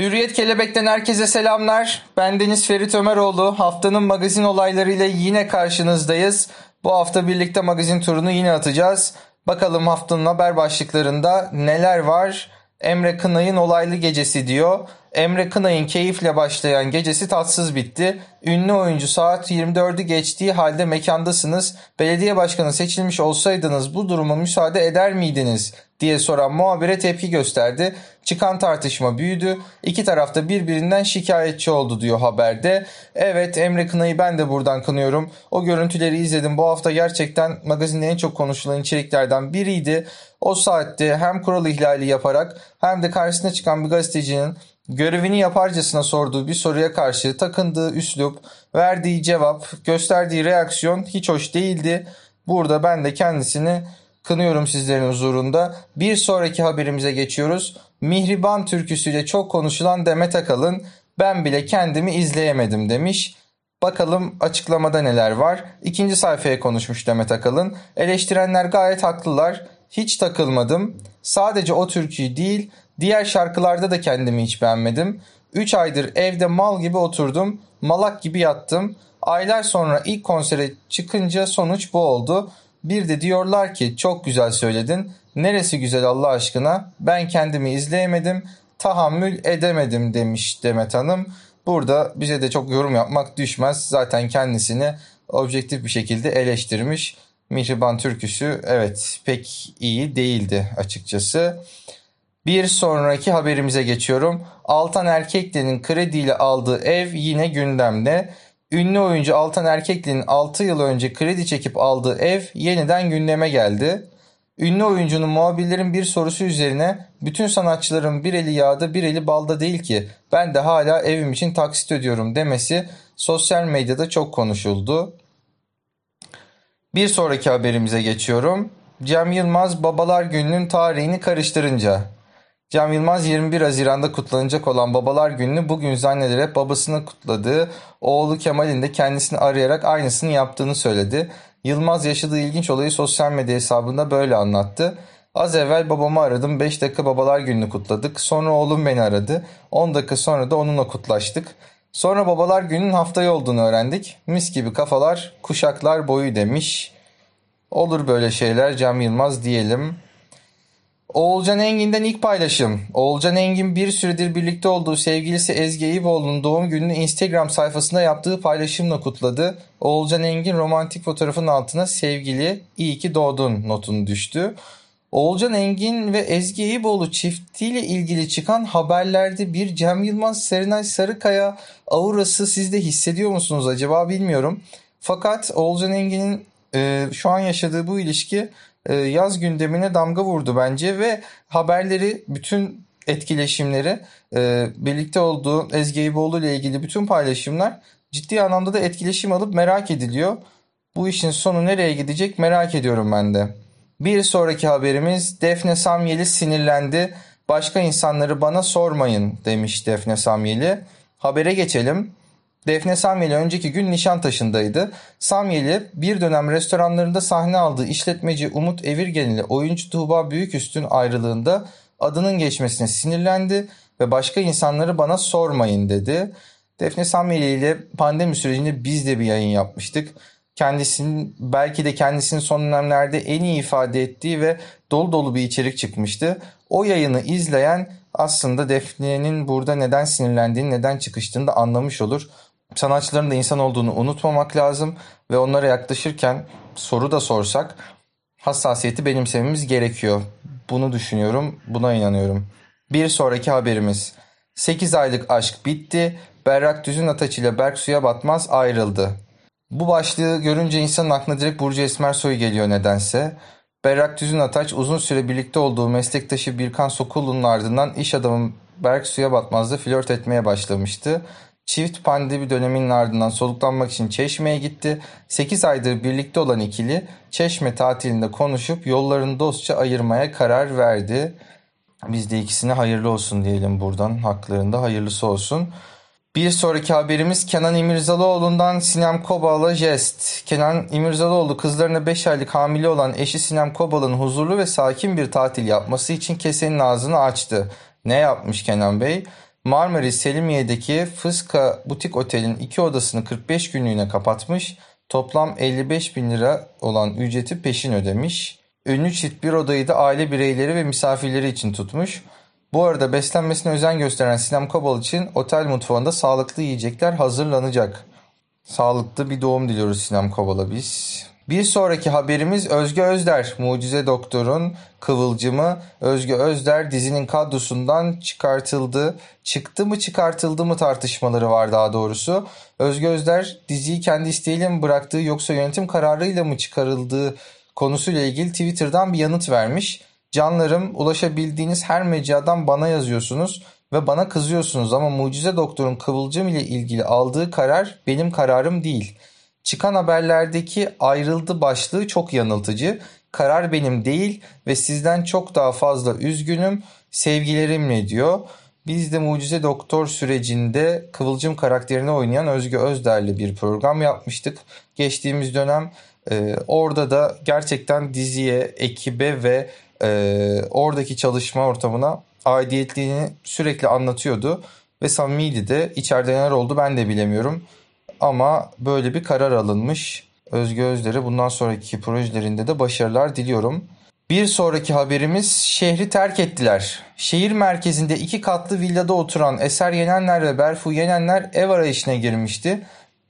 Hürriyet Kelebek'ten herkese selamlar. Ben Deniz Ferit Ömeroğlu. Haftanın magazin olaylarıyla yine karşınızdayız. Bu hafta birlikte magazin turunu yine atacağız. Bakalım haftanın haber başlıklarında neler var? Emre Kınay'ın olaylı gecesi diyor. Emre Kınay'ın keyifle başlayan gecesi tatsız bitti. Ünlü oyuncu saat 24'ü geçtiği halde mekandasınız. Belediye başkanı seçilmiş olsaydınız bu duruma müsaade eder miydiniz? Diye soran muhabire tepki gösterdi. Çıkan tartışma büyüdü. İki tarafta birbirinden şikayetçi oldu diyor haberde. Evet Emre Kınay'ı ben de buradan kınıyorum. O görüntüleri izledim. Bu hafta gerçekten magazinde en çok konuşulan içeriklerden biriydi. O saatte hem kural ihlali yaparak hem de karşısına çıkan bir gazetecinin görevini yaparcasına sorduğu bir soruya karşı takındığı üslup, verdiği cevap, gösterdiği reaksiyon hiç hoş değildi. Burada ben de kendisini kınıyorum sizlerin huzurunda. Bir sonraki haberimize geçiyoruz. Mihriban türküsüyle çok konuşulan Demet Akalın ben bile kendimi izleyemedim demiş. Bakalım açıklamada neler var. İkinci sayfaya konuşmuş Demet Akalın. Eleştirenler gayet haklılar. Hiç takılmadım. Sadece o türküyü değil diğer şarkılarda da kendimi hiç beğenmedim. 3 aydır evde mal gibi oturdum. Malak gibi yattım. Aylar sonra ilk konsere çıkınca sonuç bu oldu. Bir de diyorlar ki çok güzel söyledin. Neresi güzel Allah aşkına? Ben kendimi izleyemedim. Tahammül edemedim demiş Demet Hanım. Burada bize de çok yorum yapmak düşmez. Zaten kendisini objektif bir şekilde eleştirmiş. Mihriban türküsü evet pek iyi değildi açıkçası. Bir sonraki haberimize geçiyorum. Altan Erkekli'nin krediyle aldığı ev yine gündemde. Ünlü oyuncu Altan Erkekli'nin 6 yıl önce kredi çekip aldığı ev yeniden gündeme geldi. Ünlü oyuncunun muhabirlerin bir sorusu üzerine bütün sanatçıların bir eli yağda bir eli balda değil ki ben de hala evim için taksit ödüyorum demesi sosyal medyada çok konuşuldu. Bir sonraki haberimize geçiyorum. Cem Yılmaz Babalar Günü'nün tarihini karıştırınca. Cem Yılmaz 21 Haziran'da kutlanacak olan Babalar Günü'nü bugün zannederek babasını kutladığı oğlu Kemal'in de kendisini arayarak aynısını yaptığını söyledi. Yılmaz yaşadığı ilginç olayı sosyal medya hesabında böyle anlattı. Az evvel babamı aradım 5 dakika babalar gününü kutladık. Sonra oğlum beni aradı. 10 dakika sonra da onunla kutlaştık. Sonra babalar günün haftayı olduğunu öğrendik. Mis gibi kafalar kuşaklar boyu demiş. Olur böyle şeyler Cem Yılmaz diyelim. Oğulcan Engin'den ilk paylaşım. Oğulcan Engin bir süredir birlikte olduğu sevgilisi Ezgi Eyüboğlu'nun doğum gününü Instagram sayfasında yaptığı paylaşımla kutladı. Oğulcan Engin romantik fotoğrafın altına sevgili iyi ki doğdun notunu düştü. Oğulcan Engin ve Ezgi Eyüboğlu çiftiyle ilgili çıkan haberlerde bir Cem Yılmaz, Serenay Sarıkaya aurası siz de hissediyor musunuz acaba bilmiyorum. Fakat Oğulcan Engin'in e, şu an yaşadığı bu ilişki yaz gündemine damga vurdu bence ve haberleri bütün etkileşimleri e, birlikte olduğu Ezgi Eyüboğlu ile ilgili bütün paylaşımlar ciddi anlamda da etkileşim alıp merak ediliyor. Bu işin sonu nereye gidecek merak ediyorum ben de. Bir sonraki haberimiz Defne Samyeli sinirlendi. Başka insanları bana sormayın demiş Defne Samyeli. Habere geçelim. Defne Samyeli önceki gün Nişantaşı'ndaydı. Samyeli bir dönem restoranlarında sahne aldığı işletmeci Umut Evirgen ile oyuncu Tuğba Büyüküstün ayrılığında adının geçmesine sinirlendi ve başka insanları bana sormayın dedi. Defne Samyeli ile pandemi sürecinde biz de bir yayın yapmıştık. Kendisinin belki de kendisinin son dönemlerde en iyi ifade ettiği ve dolu dolu bir içerik çıkmıştı. O yayını izleyen aslında Defne'nin burada neden sinirlendiğini, neden çıkıştığını da anlamış olur sanatçıların da insan olduğunu unutmamak lazım ve onlara yaklaşırken soru da sorsak hassasiyeti benimsememiz gerekiyor. Bunu düşünüyorum, buna inanıyorum. Bir sonraki haberimiz. 8 aylık aşk bitti. Berrak Düzün Ataç ile Berk Suya Batmaz ayrıldı. Bu başlığı görünce insanın aklına direkt Burcu Esmersoy geliyor nedense. Berrak Düzün Ataç uzun süre birlikte olduğu meslektaşı Birkan Sokullu'nun ardından iş adamı Berk Suya Batmaz'la flört etmeye başlamıştı. Çift pandemi döneminin ardından soluklanmak için Çeşme'ye gitti. 8 aydır birlikte olan ikili Çeşme tatilinde konuşup yollarını dostça ayırmaya karar verdi. Biz de ikisine hayırlı olsun diyelim buradan. Haklarında hayırlısı olsun. Bir sonraki haberimiz Kenan İmirzalıoğlu'ndan Sinem Kobal'a jest. Kenan İmirzalıoğlu kızlarına 5 aylık hamile olan eşi Sinem Kobal'ın huzurlu ve sakin bir tatil yapması için kesenin ağzını açtı. Ne yapmış Kenan Bey? Marmaris Selimiye'deki Fıska Butik Otel'in iki odasını 45 günlüğüne kapatmış. Toplam 55 bin lira olan ücreti peşin ödemiş. Ünlü çift bir odayı da aile bireyleri ve misafirleri için tutmuş. Bu arada beslenmesine özen gösteren Sinem Kobal için otel mutfağında sağlıklı yiyecekler hazırlanacak. Sağlıklı bir doğum diliyoruz Sinem Kobal'a biz. Bir sonraki haberimiz Özge Özder. Mucize Doktor'un kıvılcımı Özge Özder dizinin kadrosundan çıkartıldı. Çıktı mı çıkartıldı mı tartışmaları var daha doğrusu. Özge Özder diziyi kendi isteğiyle mi bıraktığı yoksa yönetim kararıyla mı çıkarıldığı konusuyla ilgili Twitter'dan bir yanıt vermiş. Canlarım ulaşabildiğiniz her mecradan bana yazıyorsunuz ve bana kızıyorsunuz ama Mucize Doktor'un Kıvılcım ile ilgili aldığı karar benim kararım değil. Çıkan haberlerdeki ayrıldı başlığı çok yanıltıcı. Karar benim değil ve sizden çok daha fazla üzgünüm. Sevgilerimle diyor. Biz de Mucize Doktor sürecinde Kıvılcım karakterini oynayan Özge Özder'le bir program yapmıştık. Geçtiğimiz dönem e, orada da gerçekten diziye, ekibe ve e, oradaki çalışma ortamına aidiyetliğini sürekli anlatıyordu. Ve samimiydi de içeride neler oldu ben de bilemiyorum. Ama böyle bir karar alınmış. Özge Özler'e bundan sonraki projelerinde de başarılar diliyorum. Bir sonraki haberimiz şehri terk ettiler. Şehir merkezinde iki katlı villada oturan Eser Yenenler ve Berfu Yenenler ev arayışına girmişti.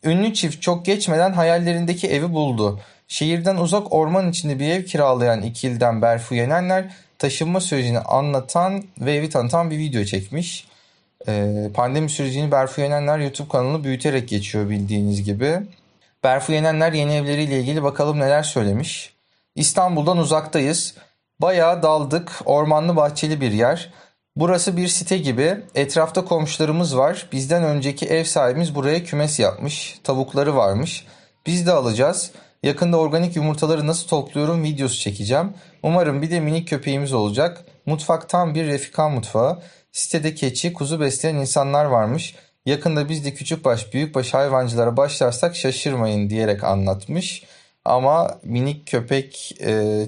Ünlü çift çok geçmeden hayallerindeki evi buldu. Şehirden uzak orman içinde bir ev kiralayan ikilden Berfu Yenenler taşınma sürecini anlatan ve evi tanıtan bir video çekmiş. Ee, pandemi sürecini Berfu Yenenler YouTube kanalını büyüterek geçiyor bildiğiniz gibi. Berfu Yenenler yeni evleriyle ilgili bakalım neler söylemiş. İstanbul'dan uzaktayız. Bayağı daldık. Ormanlı bahçeli bir yer. Burası bir site gibi. Etrafta komşularımız var. Bizden önceki ev sahibimiz buraya kümes yapmış. Tavukları varmış. Biz de alacağız. Yakında organik yumurtaları nasıl topluyorum videosu çekeceğim. Umarım bir de minik köpeğimiz olacak. Mutfak tam bir Refika mutfağı. Sitede keçi, kuzu besleyen insanlar varmış. Yakında biz de küçükbaş, büyükbaş hayvancılara başlarsak şaşırmayın diyerek anlatmış. Ama minik köpek e,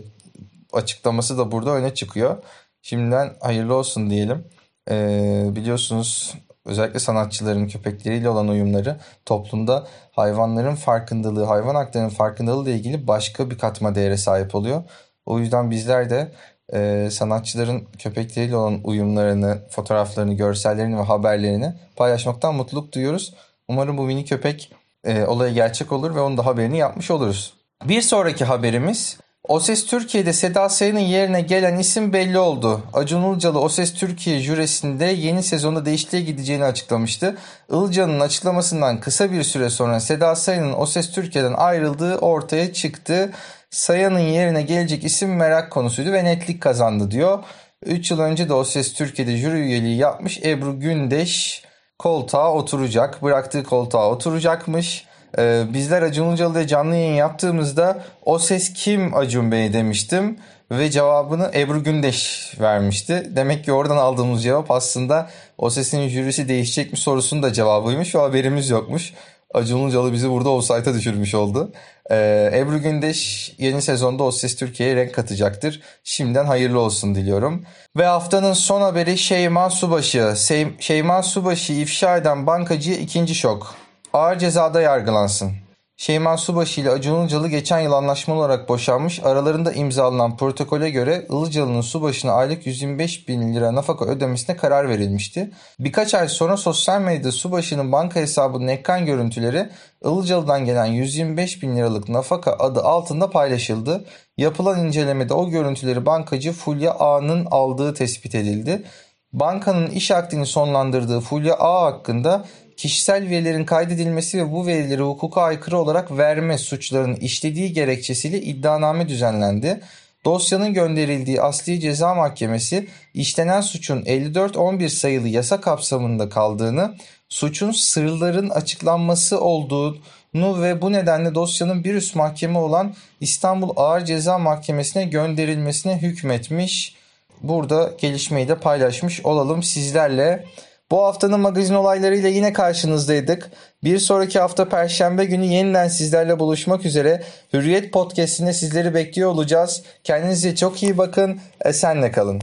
açıklaması da burada öne çıkıyor. Şimdiden hayırlı olsun diyelim. E, biliyorsunuz özellikle sanatçıların köpekleriyle olan uyumları toplumda hayvanların farkındalığı, hayvan haklarının farkındalığı ile ilgili başka bir katma değere sahip oluyor. O yüzden bizler de e, sanatçıların köpekleriyle olan uyumlarını, fotoğraflarını, görsellerini ve haberlerini paylaşmaktan mutluluk duyuyoruz. Umarım bu mini köpek e, olayı gerçek olur ve onun da haberini yapmış oluruz. Bir sonraki haberimiz O Ses Türkiye'de Seda Sayan'ın yerine gelen isim belli oldu. Acun Ilıcalı O Ses Türkiye jüresinde yeni sezonda değişikliğe gideceğini açıklamıştı. Ilıcalı'nın açıklamasından kısa bir süre sonra Seda Sayan'ın O Ses Türkiye'den ayrıldığı ortaya çıktı. Sayan'ın yerine gelecek isim merak konusuydu ve netlik kazandı diyor. 3 yıl önce de O Ses Türkiye'de jüri üyeliği yapmış Ebru Gündeş koltuğa oturacak. Bıraktığı koltuğa oturacakmış. Ee, bizler Acun Ilıcalı'da canlı yayın yaptığımızda o ses kim Acun Bey demiştim ve cevabını Ebru Gündeş vermişti. Demek ki oradan aldığımız cevap aslında o sesin jürisi değişecek mi sorusunun da cevabıymış ve haberimiz yokmuş. Acun Ilıcalı bizi burada offside'a düşürmüş oldu. Ee, Ebru Gündeş yeni sezonda O Ses Türkiye'ye renk katacaktır. Şimdiden hayırlı olsun diliyorum. Ve haftanın son haberi Şeyma Subaşı. Şeyma Subaşı ifşa eden bankacıya ikinci şok. Ağır cezada yargılansın. Şeyma Subaşı ile Acun Ilıcalı geçen yıl anlaşmalı olarak boşanmış. Aralarında imzalanan protokole göre Ilıcalı'nın Subaşı'na aylık 125 bin lira nafaka ödemesine karar verilmişti. Birkaç ay sonra sosyal medyada Subaşı'nın banka hesabının ekran görüntüleri Ilıcalı'dan gelen 125 bin liralık nafaka adı altında paylaşıldı. Yapılan incelemede o görüntüleri bankacı Fulya A'nın aldığı tespit edildi. Bankanın iş akdini sonlandırdığı Fulya A hakkında kişisel verilerin kaydedilmesi ve bu verileri hukuka aykırı olarak verme suçlarının işlediği gerekçesiyle iddianame düzenlendi. Dosyanın gönderildiği Asli Ceza Mahkemesi işlenen suçun 54-11 sayılı yasa kapsamında kaldığını, suçun sırların açıklanması olduğunu ve bu nedenle dosyanın bir üst mahkeme olan İstanbul Ağır Ceza Mahkemesi'ne gönderilmesine hükmetmiş. Burada gelişmeyi de paylaşmış olalım sizlerle. Bu haftanın magazin olaylarıyla yine karşınızdaydık. Bir sonraki hafta Perşembe günü yeniden sizlerle buluşmak üzere Hürriyet Podcast'inde sizleri bekliyor olacağız. Kendinize çok iyi bakın, esenle kalın.